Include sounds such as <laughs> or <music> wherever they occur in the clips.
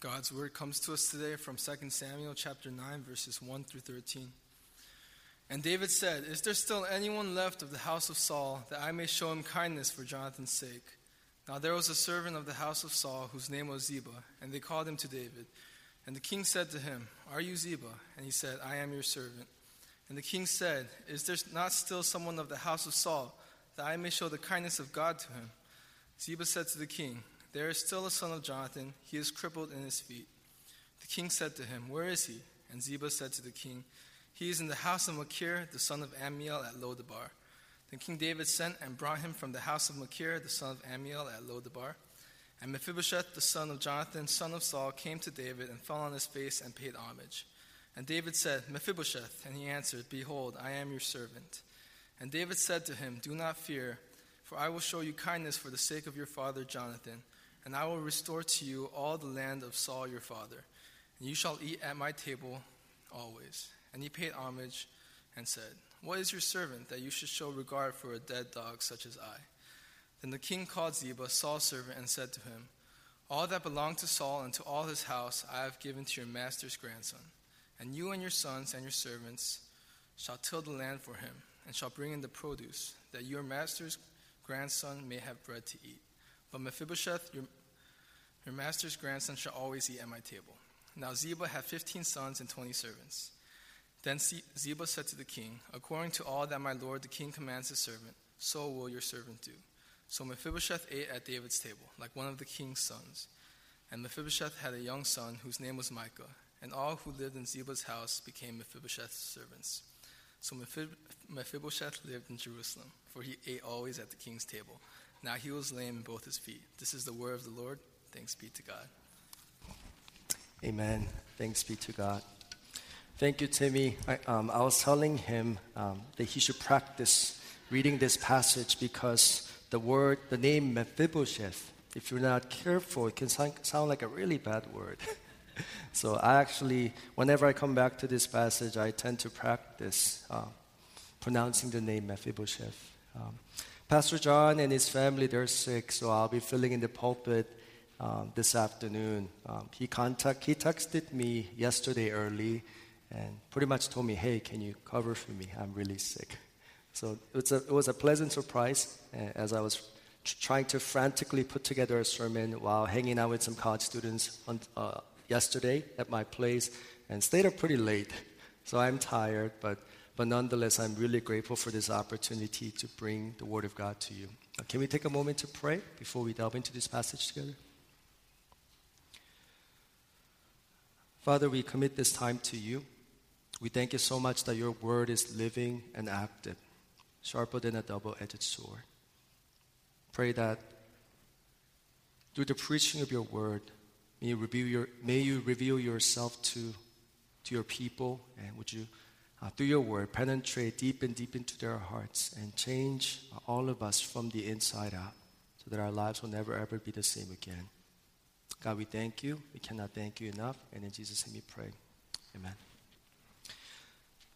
God's word comes to us today from 2 Samuel chapter 9 verses 1 through 13. And David said, Is there still anyone left of the house of Saul that I may show him kindness for Jonathan's sake? Now there was a servant of the house of Saul whose name was Ziba, and they called him to David. And the king said to him, Are you Ziba? And he said, I am your servant. And the king said, Is there not still someone of the house of Saul that I may show the kindness of God to him? Ziba said to the king, there is still a son of Jonathan. He is crippled in his feet. The king said to him, Where is he? And Ziba said to the king, He is in the house of Machir, the son of Ammiel at Lodabar. Then King David sent and brought him from the house of Machir, the son of Ammiel at Lodabar. And Mephibosheth, the son of Jonathan, son of Saul, came to David and fell on his face and paid homage. And David said, Mephibosheth. And he answered, Behold, I am your servant. And David said to him, Do not fear, for I will show you kindness for the sake of your father Jonathan and I will restore to you all the land of Saul your father, and you shall eat at my table always. And he paid homage and said, What is your servant that you should show regard for a dead dog such as I? Then the king called Ziba, Saul's servant, and said to him, All that belonged to Saul and to all his house I have given to your master's grandson. And you and your sons and your servants shall till the land for him, and shall bring in the produce, that your master's grandson may have bread to eat. But Mephibosheth, your, your master's grandson, shall always eat at my table. Now Ziba had fifteen sons and twenty servants. Then Ziba said to the king, According to all that my lord the king commands his servant, so will your servant do. So Mephibosheth ate at David's table, like one of the king's sons. And Mephibosheth had a young son whose name was Micah, and all who lived in Ziba's house became Mephibosheth's servants. So Mephibosheth lived in Jerusalem, for he ate always at the king's table. Now he was lame in both his feet. This is the word of the Lord. Thanks be to God. Amen. Thanks be to God. Thank you, Timmy. I, um, I was telling him um, that he should practice reading this passage because the word, the name Mephibosheth, if you're not careful, it can sound, sound like a really bad word. <laughs> so I actually, whenever I come back to this passage, I tend to practice uh, pronouncing the name Mephibosheth. Um, Pastor John and his family, they're sick, so I'll be filling in the pulpit um, this afternoon. Um, he, contact, he texted me yesterday early and pretty much told me, hey, can you cover for me? I'm really sick. So it was a, it was a pleasant surprise uh, as I was tr- trying to frantically put together a sermon while hanging out with some college students on, uh, yesterday at my place and stayed up pretty late. So I'm tired, but but nonetheless, I'm really grateful for this opportunity to bring the Word of God to you. Can we take a moment to pray before we delve into this passage together? Father, we commit this time to you. We thank you so much that your word is living and active, sharper than a double edged sword. Pray that through the preaching of your word, may you reveal, your, may you reveal yourself to, to your people, and would you uh, through your word, penetrate deep and deep into their hearts and change all of us from the inside out so that our lives will never ever be the same again. God, we thank you. We cannot thank you enough. And in Jesus' name we pray. Amen.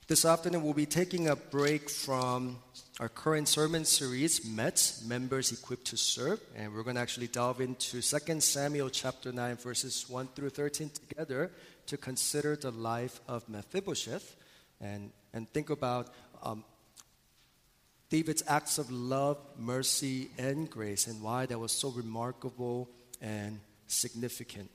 This afternoon, we'll be taking a break from our current sermon series, METS, Members Equipped to Serve. And we're going to actually delve into 2 Samuel chapter 9, verses 1 through 13 together to consider the life of Mephibosheth and, and think about um, David's acts of love, mercy, and grace, and why that was so remarkable and significant.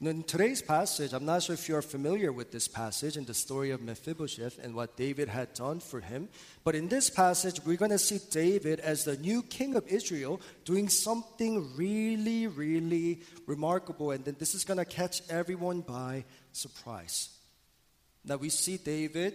You in today's passage, I'm not sure if you're familiar with this passage and the story of Mephibosheth and what David had done for him. But in this passage, we're going to see David as the new king of Israel doing something really, really remarkable. And then this is going to catch everyone by surprise. Now we see David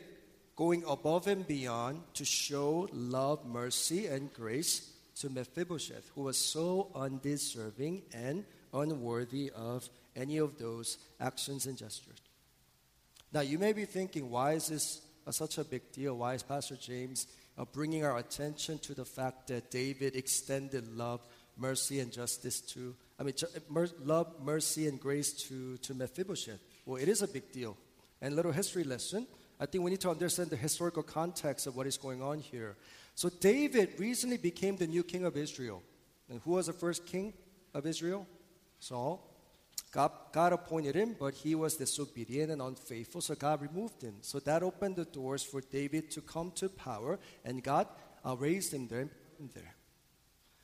going above and beyond to show love, mercy, and grace to Mephibosheth, who was so undeserving and unworthy of any of those actions and gestures. Now, you may be thinking, why is this a, such a big deal? Why is Pastor James uh, bringing our attention to the fact that David extended love, mercy, and justice to, I mean, mer- love, mercy, and grace to, to Mephibosheth? Well, it is a big deal and little history lesson. I think we need to understand the historical context of what is going on here. So David recently became the new king of Israel. And who was the first king of Israel? Saul. God, God appointed him, but he was disobedient and unfaithful, so God removed him. So that opened the doors for David to come to power, and God uh, raised him there him there.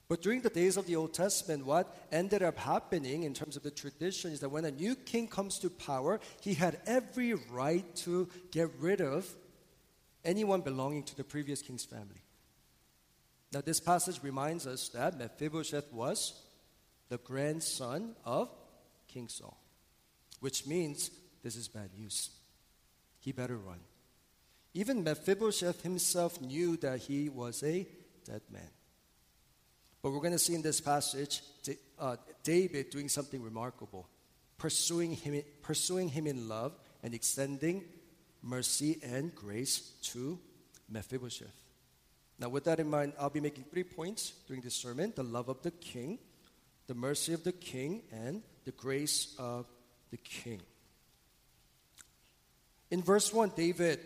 But during the days of the Old Testament, what ended up happening in terms of the tradition is that when a new king comes to power, he had every right to get rid of anyone belonging to the previous king's family. Now, this passage reminds us that Mephibosheth was the grandson of King Saul, which means this is bad news. He better run. Even Mephibosheth himself knew that he was a dead man. But we're going to see in this passage uh, David doing something remarkable, pursuing him, pursuing him in love and extending mercy and grace to Mephibosheth. Now, with that in mind, I'll be making three points during this sermon the love of the king, the mercy of the king, and the grace of the king. In verse 1, David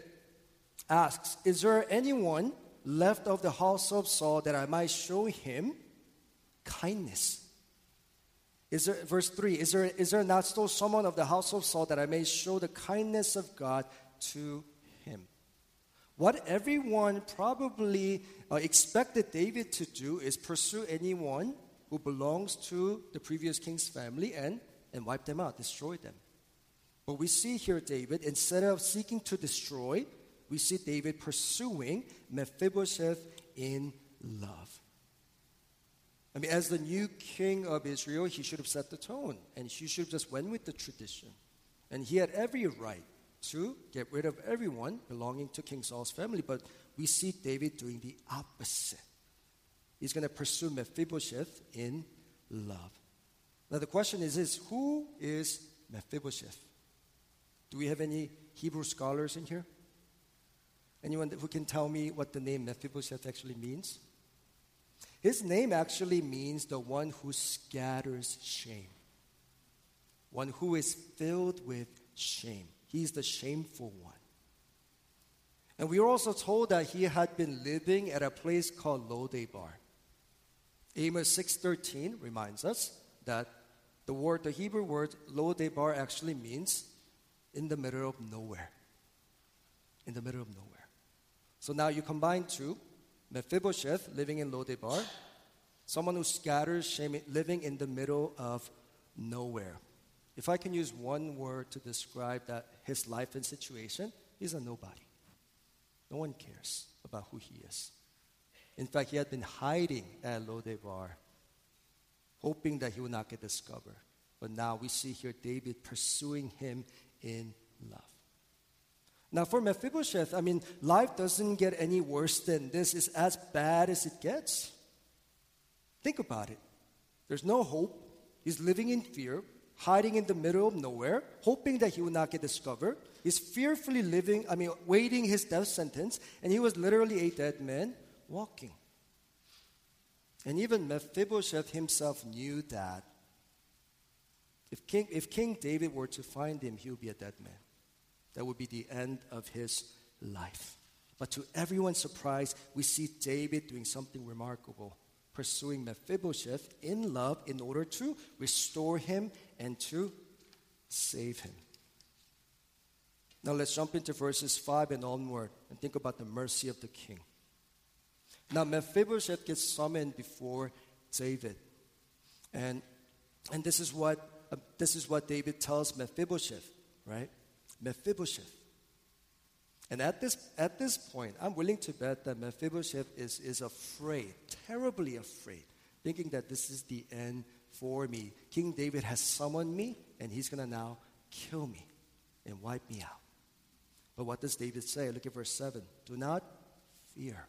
asks, Is there anyone left of the house of Saul that I might show him kindness? Is there, verse 3 is there, is there not still someone of the house of Saul that I may show the kindness of God to him? What everyone probably uh, expected David to do is pursue anyone who belongs to the previous king's family and, and wipe them out, destroy them. But we see here David, instead of seeking to destroy, we see David pursuing Mephibosheth in love. I mean, as the new king of Israel, he should have set the tone, and he should have just went with the tradition. And he had every right to get rid of everyone belonging to King Saul's family. But we see David doing the opposite. He's going to pursue Mephibosheth in love. Now, the question is, is who is Mephibosheth? Do we have any Hebrew scholars in here? Anyone who can tell me what the name Mephibosheth actually means? His name actually means the one who scatters shame, one who is filled with shame. He's the shameful one. And we are also told that he had been living at a place called Lodebar. Amos 6:13 reminds us that the word, the Hebrew word Lodebar actually means in the middle of nowhere. In the middle of nowhere. So now you combine two, Mephibosheth living in Lodebar, someone who scatters shame living in the middle of nowhere. If I can use one word to describe that his life and situation, he's a nobody. No one cares about who he is. In fact, he had been hiding at Lodebar, hoping that he would not get discovered. But now we see here David pursuing him in love. Now, for Mephibosheth, I mean, life doesn't get any worse than this. It's as bad as it gets. Think about it. There's no hope. He's living in fear hiding in the middle of nowhere, hoping that he will not get discovered. He's fearfully living, I mean, waiting his death sentence, and he was literally a dead man walking. And even Mephibosheth himself knew that if King, if King David were to find him, he would be a dead man. That would be the end of his life. But to everyone's surprise, we see David doing something remarkable pursuing Mephibosheth in love in order to restore him and to save him. Now let's jump into verses 5 and onward and think about the mercy of the king. Now Mephibosheth gets summoned before David. And, and this, is what, uh, this is what David tells Mephibosheth, right? Mephibosheth, and at this, at this point, I'm willing to bet that Mephibosheth is, is afraid, terribly afraid, thinking that this is the end for me. King David has summoned me, and he's going to now kill me and wipe me out. But what does David say? Look at verse 7. Do not fear.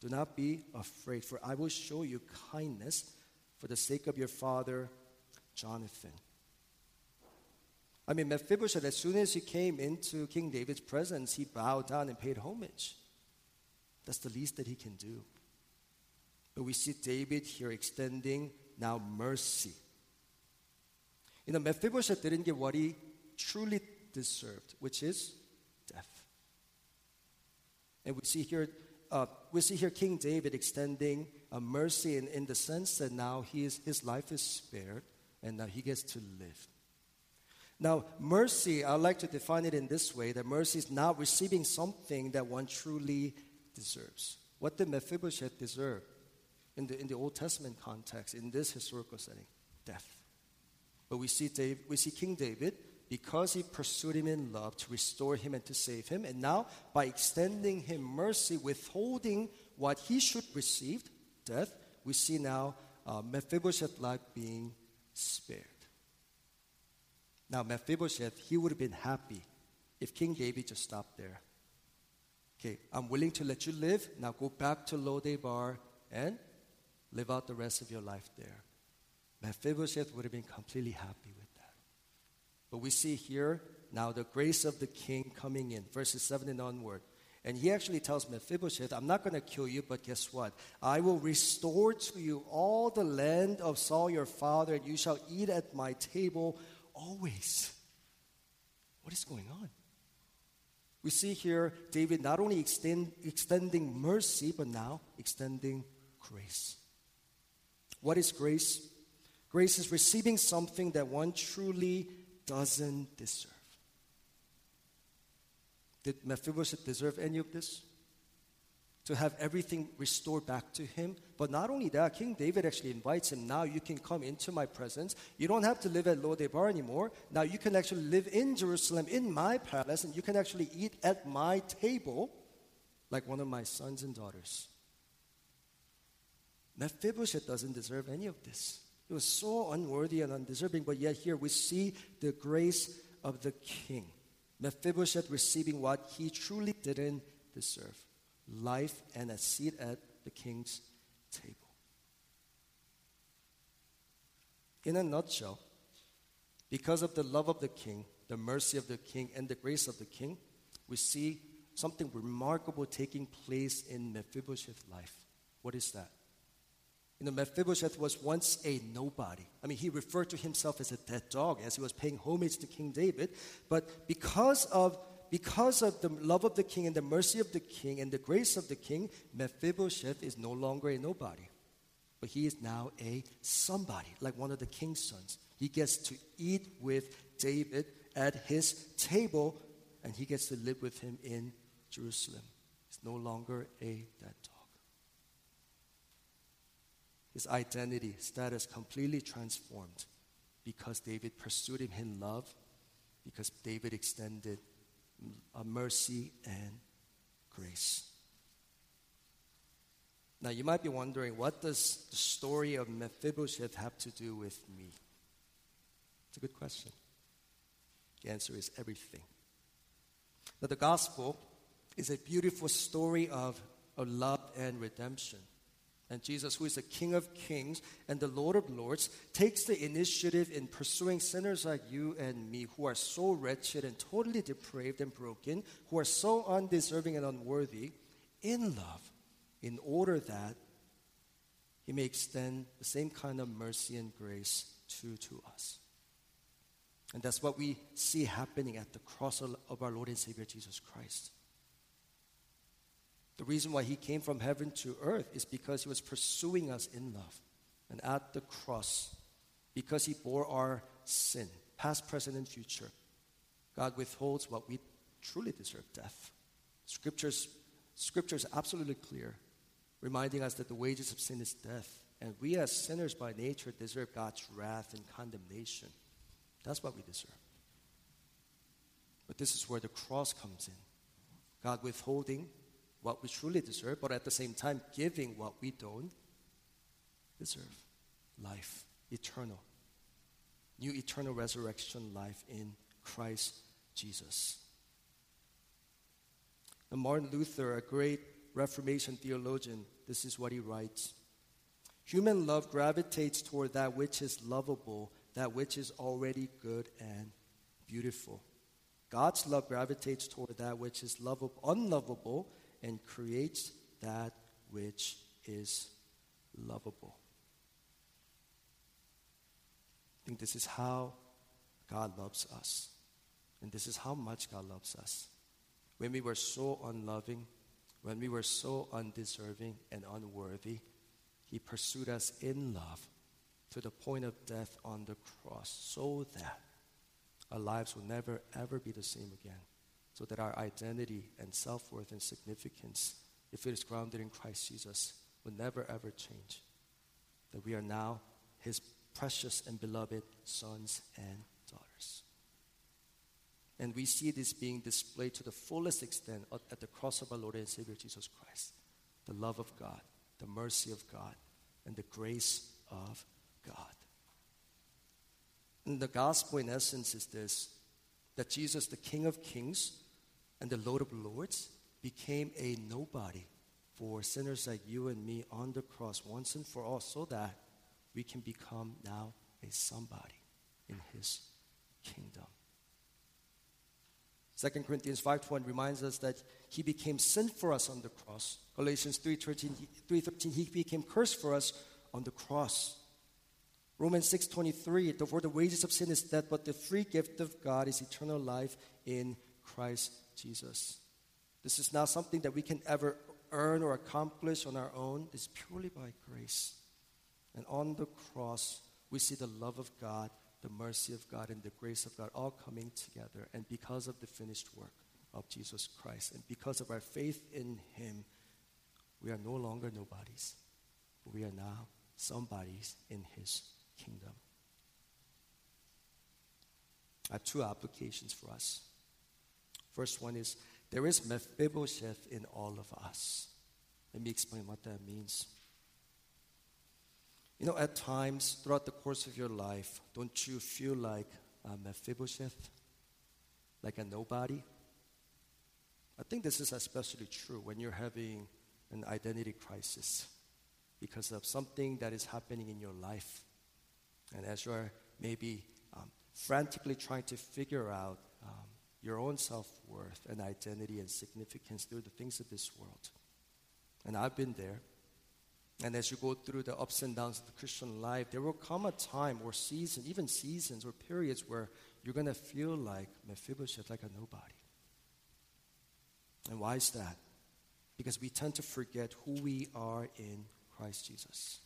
Do not be afraid, for I will show you kindness for the sake of your father Jonathan. I mean, Mephibosheth, as soon as he came into King David's presence, he bowed down and paid homage. That's the least that he can do. But we see David here extending now mercy. You know, Mephibosheth didn't get what he truly deserved, which is death. And we see here, uh, we see here King David extending a mercy in, in the sense that now he is, his life is spared and now he gets to live. Now, mercy, I like to define it in this way that mercy is not receiving something that one truly deserves. What did Mephibosheth deserve in the, in the Old Testament context, in this historical setting? Death. But we see, Dave, we see King David, because he pursued him in love to restore him and to save him, and now by extending him mercy, withholding what he should receive, death, we see now uh, Mephibosheth's life being spared. Now, Mephibosheth, he would have been happy if King David just stopped there. Okay, I'm willing to let you live. Now go back to Lodebar and live out the rest of your life there. Mephibosheth would have been completely happy with that. But we see here now the grace of the king coming in, verses 7 and onward. And he actually tells Mephibosheth, I'm not going to kill you, but guess what? I will restore to you all the land of Saul your father, and you shall eat at my table always. What is going on? We see here David not only extend, extending mercy, but now extending grace. What is grace? Grace is receiving something that one truly doesn't deserve. Did Mephibosheth deserve any of this? To have everything restored back to him. But not only that, King David actually invites him, now you can come into my presence. You don't have to live at Lodebar anymore. Now you can actually live in Jerusalem, in my palace, and you can actually eat at my table like one of my sons and daughters. Mephibosheth doesn't deserve any of this. He was so unworthy and undeserving, but yet here we see the grace of the king. Mephibosheth receiving what he truly didn't deserve life and a seat at the king's table. In a nutshell, because of the love of the king, the mercy of the king, and the grace of the king, we see something remarkable taking place in Mephibosheth's life. What is that? You know, Mephibosheth was once a nobody. I mean, he referred to himself as a dead dog as he was paying homage to King David. But because of because of the love of the king and the mercy of the king and the grace of the king, Mephibosheth is no longer a nobody. But he is now a somebody, like one of the king's sons. He gets to eat with David at his table, and he gets to live with him in Jerusalem. He's no longer a dead dog. His identity, status completely transformed because David pursued him in love, because David extended mercy and grace. Now, you might be wondering, what does the story of Mephibosheth have to do with me? It's a good question. The answer is everything. Now, the gospel is a beautiful story of, of love and redemption. And Jesus, who is the King of Kings and the Lord of Lords, takes the initiative in pursuing sinners like you and me who are so wretched and totally depraved and broken, who are so undeserving and unworthy, in love, in order that He may extend the same kind of mercy and grace to, to us. And that's what we see happening at the cross of our Lord and Savior Jesus Christ. The reason why he came from heaven to earth is because he was pursuing us in love. And at the cross, because he bore our sin, past, present, and future, God withholds what we truly deserve death. Scriptures, scripture is absolutely clear, reminding us that the wages of sin is death. And we, as sinners by nature, deserve God's wrath and condemnation. That's what we deserve. But this is where the cross comes in God withholding what we truly deserve, but at the same time giving what we don't deserve life, eternal. New eternal resurrection life in Christ Jesus. And Martin Luther, a great Reformation theologian, this is what he writes Human love gravitates toward that which is lovable, that which is already good and beautiful. God's love gravitates toward that which is lovable, unlovable, and creates that which is lovable. I think this is how God loves us. And this is how much God loves us. When we were so unloving, when we were so undeserving and unworthy, He pursued us in love to the point of death on the cross so that our lives will never, ever be the same again. So that our identity and self worth and significance, if it is grounded in Christ Jesus, will never, ever change. That we are now His precious and beloved sons and daughters. And we see this being displayed to the fullest extent at the cross of our Lord and Savior Jesus Christ the love of God, the mercy of God, and the grace of God. And the gospel, in essence, is this that Jesus, the King of Kings and the Lord of Lords, became a nobody for sinners like you and me on the cross once and for all, so that we can become now a somebody in his kingdom. 2 Corinthians 5.1 reminds us that he became sin for us on the cross. Galatians 3.13, 3.13 he became cursed for us on the cross. Romans 6.23, for the wages of sin is death, but the free gift of God is eternal life in Christ Jesus. This is not something that we can ever earn or accomplish on our own. It's purely by grace. And on the cross, we see the love of God, the mercy of God, and the grace of God all coming together. And because of the finished work of Jesus Christ, and because of our faith in Him, we are no longer nobodies. We are now somebodies in His kingdom. I have two applications for us. First one is there is Mephibosheth in all of us. Let me explain what that means. You know, at times throughout the course of your life, don't you feel like a Mephibosheth? Like a nobody? I think this is especially true when you're having an identity crisis because of something that is happening in your life. And as you're maybe um, frantically trying to figure out your own self worth and identity and significance through the things of this world. And I've been there. And as you go through the ups and downs of the Christian life, there will come a time or season, even seasons or periods where you're going to feel like Mephibosheth, like a nobody. And why is that? Because we tend to forget who we are in Christ Jesus.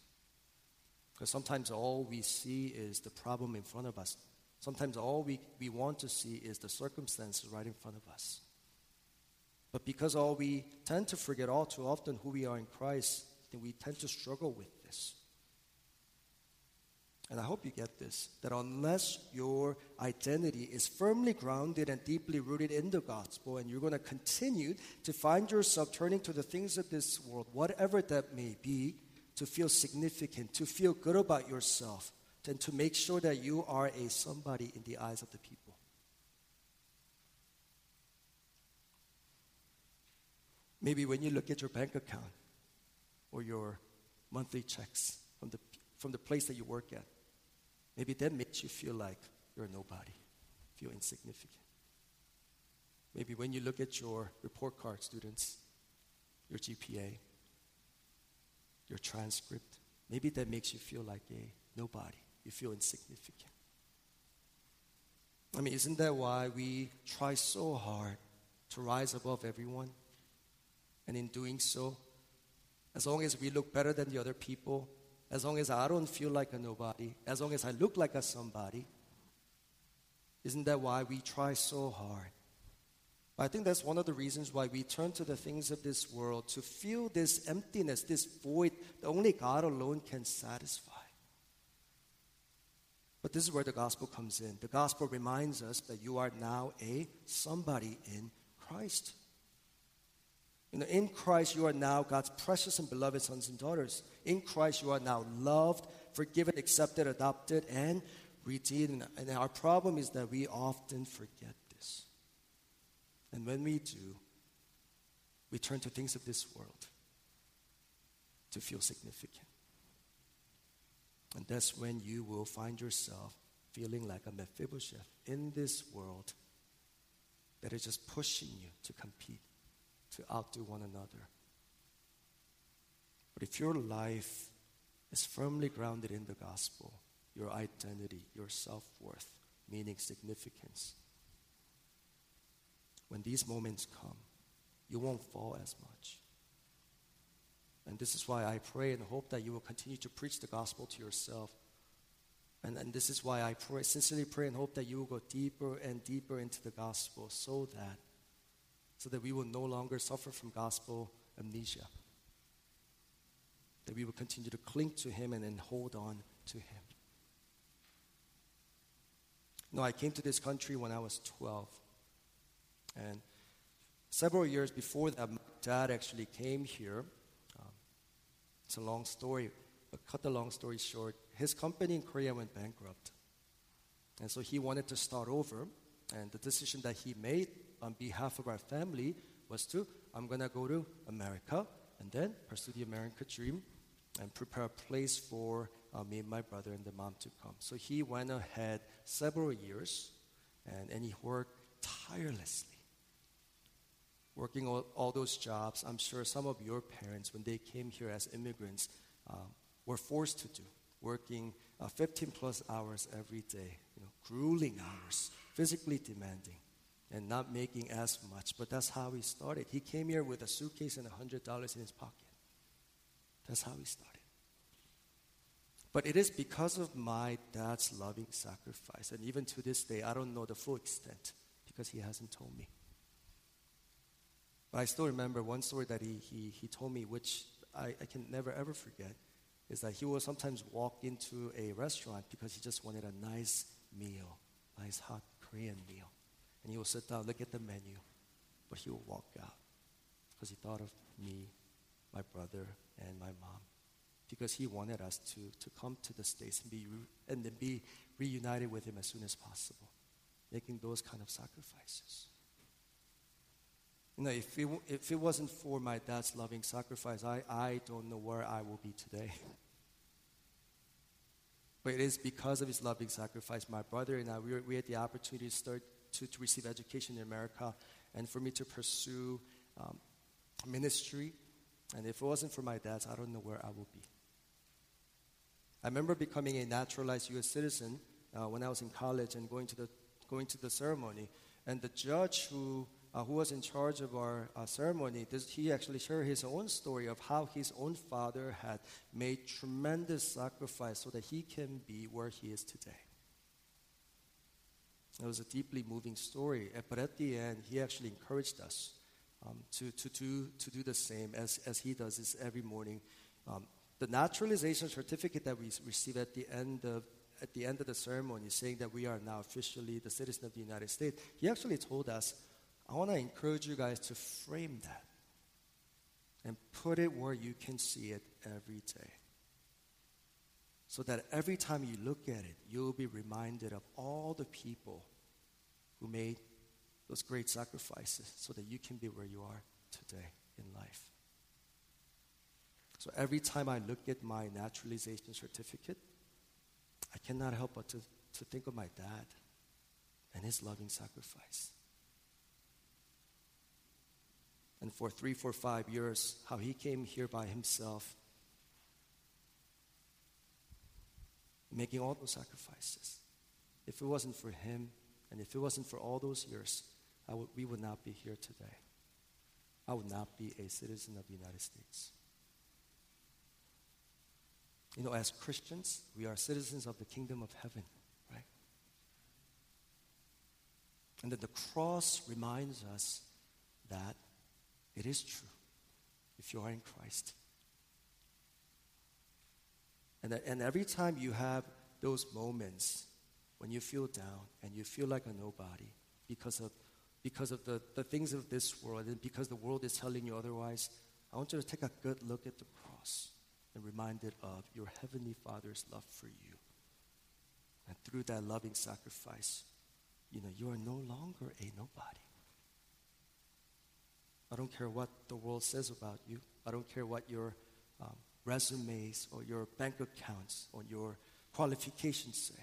Because sometimes all we see is the problem in front of us. Sometimes all we, we want to see is the circumstances right in front of us. But because all we tend to forget all too often who we are in Christ, then we tend to struggle with this. And I hope you get this that unless your identity is firmly grounded and deeply rooted in the gospel, and you're going to continue to find yourself turning to the things of this world, whatever that may be, to feel significant, to feel good about yourself, and to make sure that you are a somebody in the eyes of the people. Maybe when you look at your bank account or your monthly checks from the, from the place that you work at, Maybe that makes you feel like you're nobody, feel insignificant. Maybe when you look at your report card, students, your GPA, your transcript, maybe that makes you feel like a nobody. You feel insignificant. I mean, isn't that why we try so hard to rise above everyone? And in doing so, as long as we look better than the other people, as long as I don't feel like a nobody, as long as I look like a somebody. Isn't that why we try so hard? I think that's one of the reasons why we turn to the things of this world to fill this emptiness, this void that only God alone can satisfy. But this is where the gospel comes in. The gospel reminds us that you are now a somebody in Christ. You know, in Christ, you are now God's precious and beloved sons and daughters. In Christ, you are now loved, forgiven, accepted, adopted, and redeemed. And our problem is that we often forget this. And when we do, we turn to things of this world to feel significant. And that's when you will find yourself feeling like a Mephibosheth in this world that is just pushing you to compete to outdo one another. But if your life is firmly grounded in the gospel, your identity, your self worth, meaning significance, when these moments come, you won't fall as much. And this is why I pray and hope that you will continue to preach the gospel to yourself And, and this is why I pray, sincerely pray and hope that you will go deeper and deeper into the gospel so that, so that we will no longer suffer from gospel amnesia. That we will continue to cling to Him and then hold on to Him. No, I came to this country when I was 12. And several years before that, my dad actually came here. It's a long story, but cut the long story short, his company in Korea went bankrupt. And so he wanted to start over. And the decision that he made on behalf of our family was to, I'm going to go to America and then pursue the American dream and prepare a place for uh, me and my brother and the mom to come. So he went ahead several years and, and he worked tirelessly. Working all, all those jobs, I'm sure some of your parents, when they came here as immigrants, um, were forced to do, working uh, 15 plus hours every day, you know, grueling hours, physically demanding, and not making as much. But that's how he started. He came here with a suitcase and $100 in his pocket. That's how he started. But it is because of my dad's loving sacrifice. And even to this day, I don't know the full extent because he hasn't told me. But I still remember one story that he, he, he told me, which I, I can never ever forget, is that he will sometimes walk into a restaurant because he just wanted a nice meal, nice hot Korean meal. And he will sit down, look at the menu, but he will walk out because he thought of me, my brother, and my mom because he wanted us to, to come to the States and be, and then be reunited with him as soon as possible, making those kind of sacrifices. You know, if it, if it wasn't for my dad's loving sacrifice, I, I don't know where I will be today. <laughs> But it is because of his loving sacrifice, my brother and I, we, were, we had the opportunity to start to, to receive education in America and for me to pursue um, ministry. And if it wasn't for my dad's, I don't know where I will be. I remember becoming a naturalized U.S. citizen uh, when I was in college and going to the, going to the ceremony. And the judge who, uh, who was in charge of our uh, ceremony, this, he actually shared his own story of how his own father had made tremendous sacrifice so that he can be where he is today. It was a deeply moving story, but at the end, he actually encouraged us um, to, to, to, to do the same as, as he does this every morning. Um, the naturalization certificate that we receive at the end of at the end of the ceremony saying that we are now officially the citizen of the United States, he actually told us, I want to encourage you guys to frame that and put it where you can see it every day. So that every time you look at it, you'll be reminded of all the people who made those great sacrifices so that you can be where you are today in life. So every time I look at my naturalization certificate, I cannot help but to, to think of my dad and his loving sacrifice. And for three, four, five years, how he came here by himself, making all those sacrifices. If it wasn't for him, and if it wasn't for all those years, would, we would not be here today. I would not be a citizen of the United States. You know, as Christians, we are citizens of the kingdom of heaven, right? And that the cross reminds us that it is true if you are in Christ. And, and every time you have those moments when you feel down and you feel like a nobody because of, because of the, the things of this world and because the world is telling you otherwise, I want you to take a good look at the cross and reminded of your Heavenly Father's love for you. And through that loving sacrifice, you know, you are no longer a nobody. I don't care what the world says about you. I don't care what your um, resumes or your bank accounts or your qualifications say.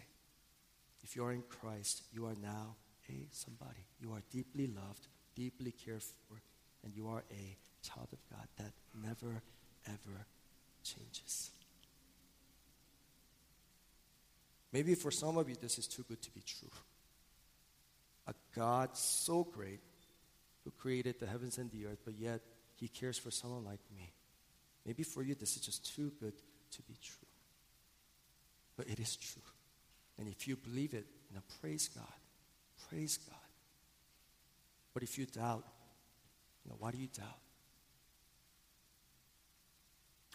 If you are in Christ, you are now a somebody. You are deeply loved, deeply cared for, and you are a child of God that never, ever changes. Maybe for some of you, this is too good to be true. A God so great who created the heavens and the earth, but yet he cares for someone like me. Maybe for you, this is just too good to be true. But it is true. And if you believe it, you praise God. Praise God. But if you doubt, you know, why do you doubt?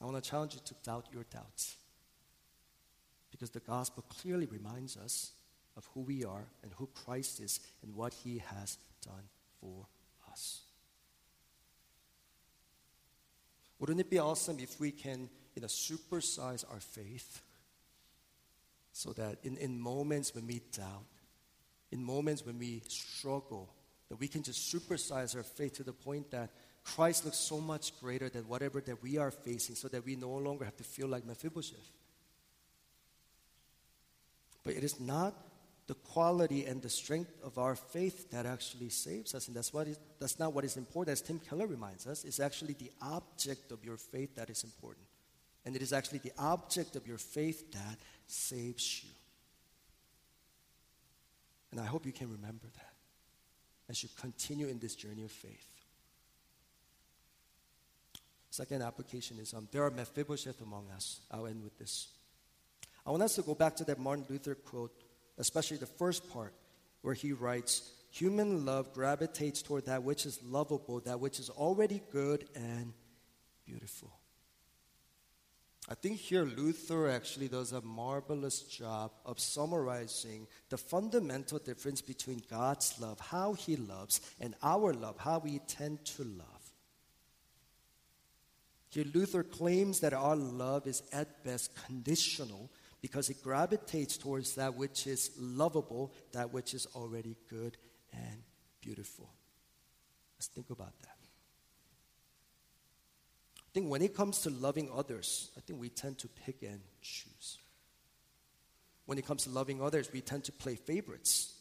I want to challenge you to doubt your doubts. Because the gospel clearly reminds us of who we are and who Christ is and what he has done for us. Wouldn't it be awesome if we can, you know, supersize our faith so that in, in moments when we doubt, in moments when we struggle, that we can just supersize our faith to the point that Christ looks so much greater than whatever that we are facing so that we no longer have to feel like Mephibosheth. But it is not the quality and the strength of our faith that actually saves us. And that's, what is, that's not what is important. As Tim Keller reminds us, it's actually the object of your faith that is important. And it is actually the object of your faith that saves you. And I hope you can remember that as you continue in this journey of faith. Second application is um, there are Mephibosheth among us. I'll end with this. I want us to go back to that Martin Luther quote, especially the first part, where he writes, Human love gravitates toward that which is lovable, that which is already good and beautiful. I think here Luther actually does a marvelous job of summarizing the fundamental difference between God's love, how He loves, and our love, how we tend to love. Here, Luther claims that our love is at best conditional because it gravitates towards that which is lovable, that which is already good and beautiful. Let's think about that. I think when it comes to loving others, I think we tend to pick and choose. When it comes to loving others, we tend to play favorites.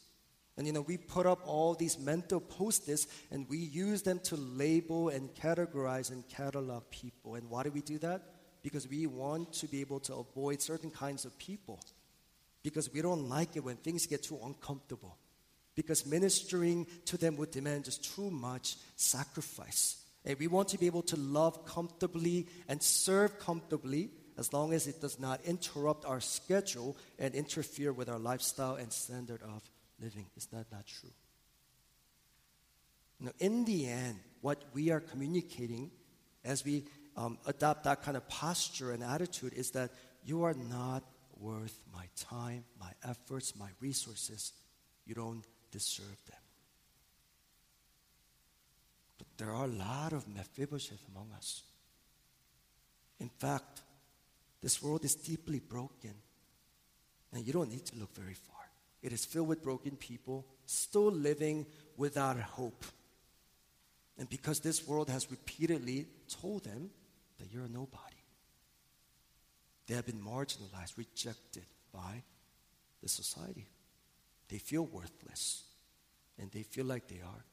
And you know, we put up all these mental post-its and we use them to label and categorize and catalog people. And why do we do that? Because we want to be able to avoid certain kinds of people. Because we don't like it when things get too uncomfortable. Because ministering to them would demand just too much sacrifice. And we want to be able to love comfortably and serve comfortably as long as it does not interrupt our schedule and interfere with our lifestyle and standard of living. Is that not true? Now, in the end, what we are communicating as we um, adopt that kind of posture and attitude is that you are not worth my time, my efforts, my resources. You don't deserve them. But there are a lot of Mephibosheth among us. In fact, this world is deeply broken. And you don't need to look very far. It is filled with broken people still living without hope. And because this world has repeatedly told them that you're a nobody. They have been marginalized, rejected by the society. They feel worthless, and they feel like they are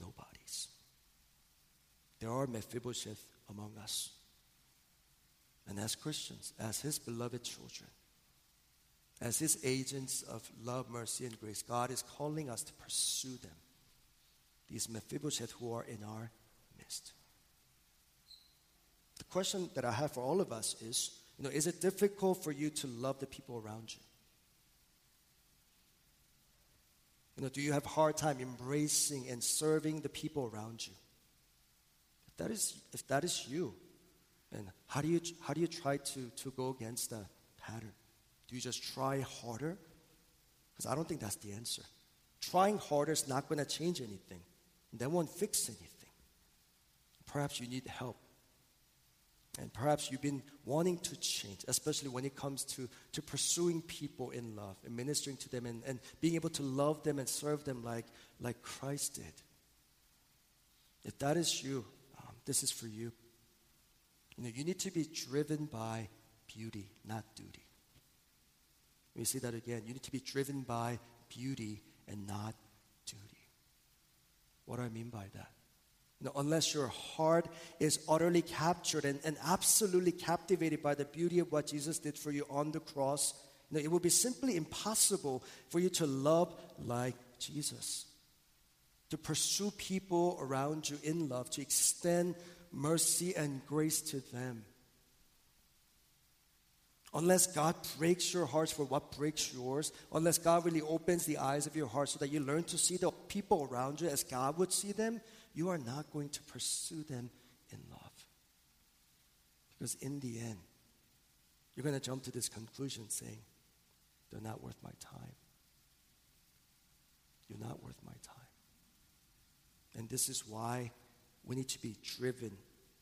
nobodies. There are Mephibosheth among us. And as Christians, as His beloved children, as His agents of love, mercy, and grace, God is calling us to pursue them. These Mephibosheth who are in our midst. Question that I have for all of us is, you know, is it difficult for you to love the people around you? You know, do you have hard time embracing and serving the people around you? If that is, if that is you, and how do you, how do you try to, to go against that pattern? Do you just try harder? Because I don't think that's the answer. Trying harder is not going to change anything. That won't fix anything. Perhaps you need help. And perhaps you've been wanting to change, especially when it comes to, to pursuing people in love and ministering to them and, and being able to love them and serve them like, like Christ did. If that is you, um, this is for you. You know, you need to be driven by beauty, not duty. Let me say that again. You need to be driven by beauty and not duty. What do I mean by that? Unless your heart is utterly captured and, and absolutely captivated by the beauty of what Jesus did for you on the cross, you know, it would be simply impossible for you to love like Jesus. To pursue people around you in love, to extend mercy and grace to them. unless God breaks your hearts for what breaks yours, unless God really opens the eyes of your heart so that you learn to see the people around you as God would see them, you are not going to pursue them in love. Because in the end, you're going to jump to this conclusion saying, they're not worth my time. You're not worth my time. And this is why we need to be driven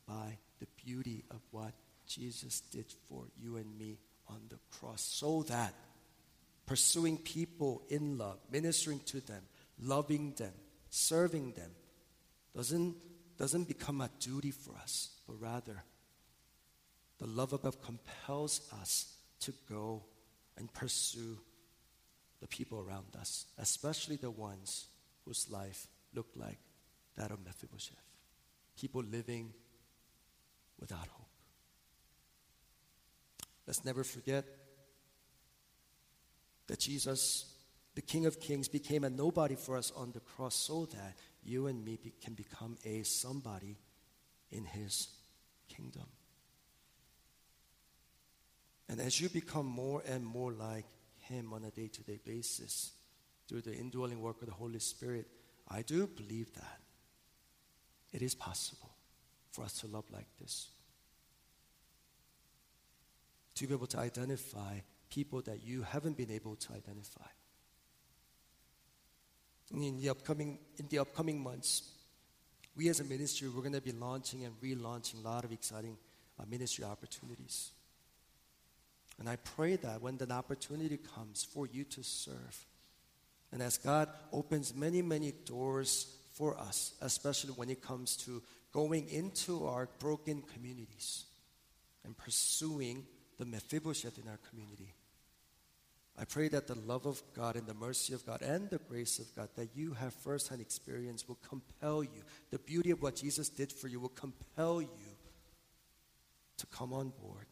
by the beauty of what Jesus did for you and me on the cross so that pursuing people in love, ministering to them, loving them, serving them doesn't, doesn't become a duty for us, but rather the love above compels us to go and pursue the people around us, especially the ones whose life looked like that of Mephibosheth. People living without hope. Let's never forget that Jesus, the King of Kings, became a nobody for us on the cross so that you and me be, can become a somebody in His kingdom. And as you become more and more like Him on a day to day basis through the indwelling work of the Holy Spirit, I do believe that it is possible for us to love like this to be able to identify people that you haven't been able to identify. In the upcoming, in the upcoming months, we as a ministry, we're going to be launching and relaunching a lot of exciting uh, ministry opportunities. And I pray that when the opportunity comes for you to serve, and as God opens many, many doors for us, especially when it comes to going into our broken communities and pursuing the Mephibosheth in our community. I pray that the love of God and the mercy of God and the grace of God that you have firsthand experience will compel you. The beauty of what Jesus did for you will compel you to come on board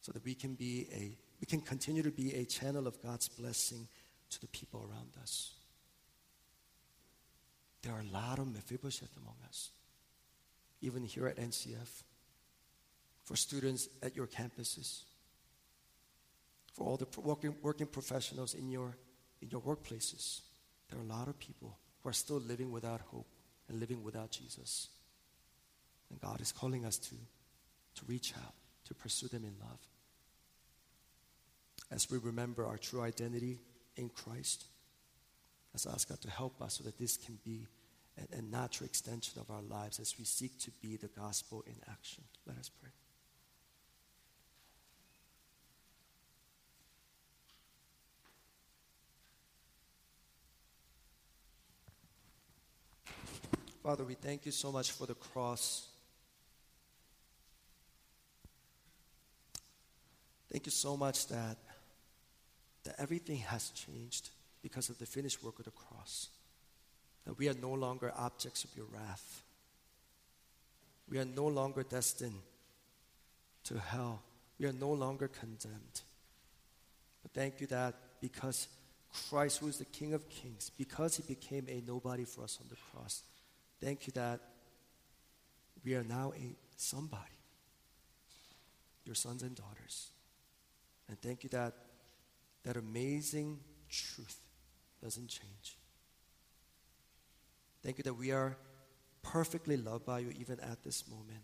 so that we can be a we can continue to be a channel of God's blessing to the people around us. There are a lot of Mephibosheth among us, even here at NCF for students at your campuses, for all the working, working professionals in your, in your workplaces. There are a lot of people who are still living without hope and living without Jesus. And God is calling us to, to reach out, to pursue them in love. As we remember our true identity in Christ, let's ask God to help us so that this can be a, a natural extension of our lives as we seek to be the gospel in action. Let us pray. Father, we thank you so much for the cross. Thank you so much that, that everything has changed because of the finished work of the cross. That we are no longer objects of your wrath. We are no longer destined to hell. We are no longer condemned. But thank you that because Christ, who is the King of Kings, because he became a nobody for us on the cross, Thank you that we are now a somebody, your sons and daughters. And thank you that that amazing truth doesn't change. Thank you that we are perfectly loved by you even at this moment.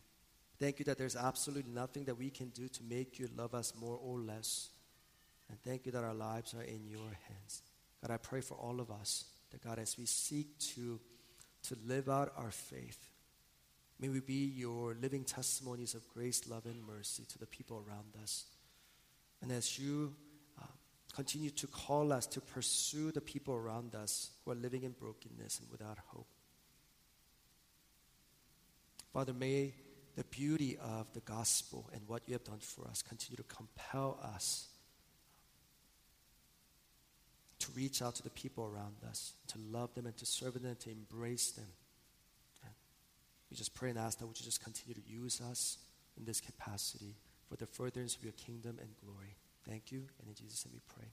Thank you that there's absolutely nothing that we can do to make you love us more or less. And thank you that our lives are in your hands. God, I pray for all of us that God, as we seek to to live out our faith. May we be your living testimonies of grace, love, and mercy to the people around us. And as you uh, continue to call us to pursue the people around us who are living in brokenness and without hope, Father, may the beauty of the gospel and what you have done for us continue to compel us to reach out to the people around us, to love them and to serve them and to embrace them. And we just pray and ask that would you just continue to use us in this capacity for the furtherance of your kingdom and glory. Thank you, and in Jesus' name we pray.